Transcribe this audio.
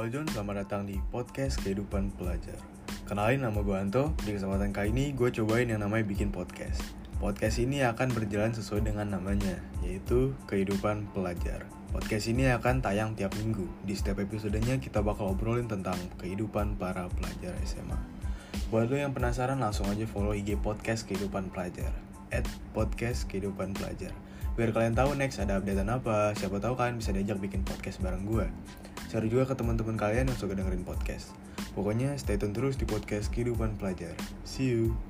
Halo John, selamat datang di podcast Kehidupan Pelajar. Kenalin nama gue Anto, di kesempatan kali ini gue cobain yang namanya bikin podcast. Podcast ini akan berjalan sesuai dengan namanya, yaitu Kehidupan Pelajar. Podcast ini akan tayang tiap minggu. Di setiap episodenya kita bakal obrolin tentang kehidupan para pelajar SMA. Buat lo yang penasaran langsung aja follow IG podcast Kehidupan Pelajar at podcast Kehidupan Pelajar biar kalian tahu next ada updatean apa siapa tahu kalian bisa diajak bikin podcast bareng gue share juga ke teman-teman kalian yang suka dengerin podcast. Pokoknya stay tune terus di podcast kehidupan pelajar. See you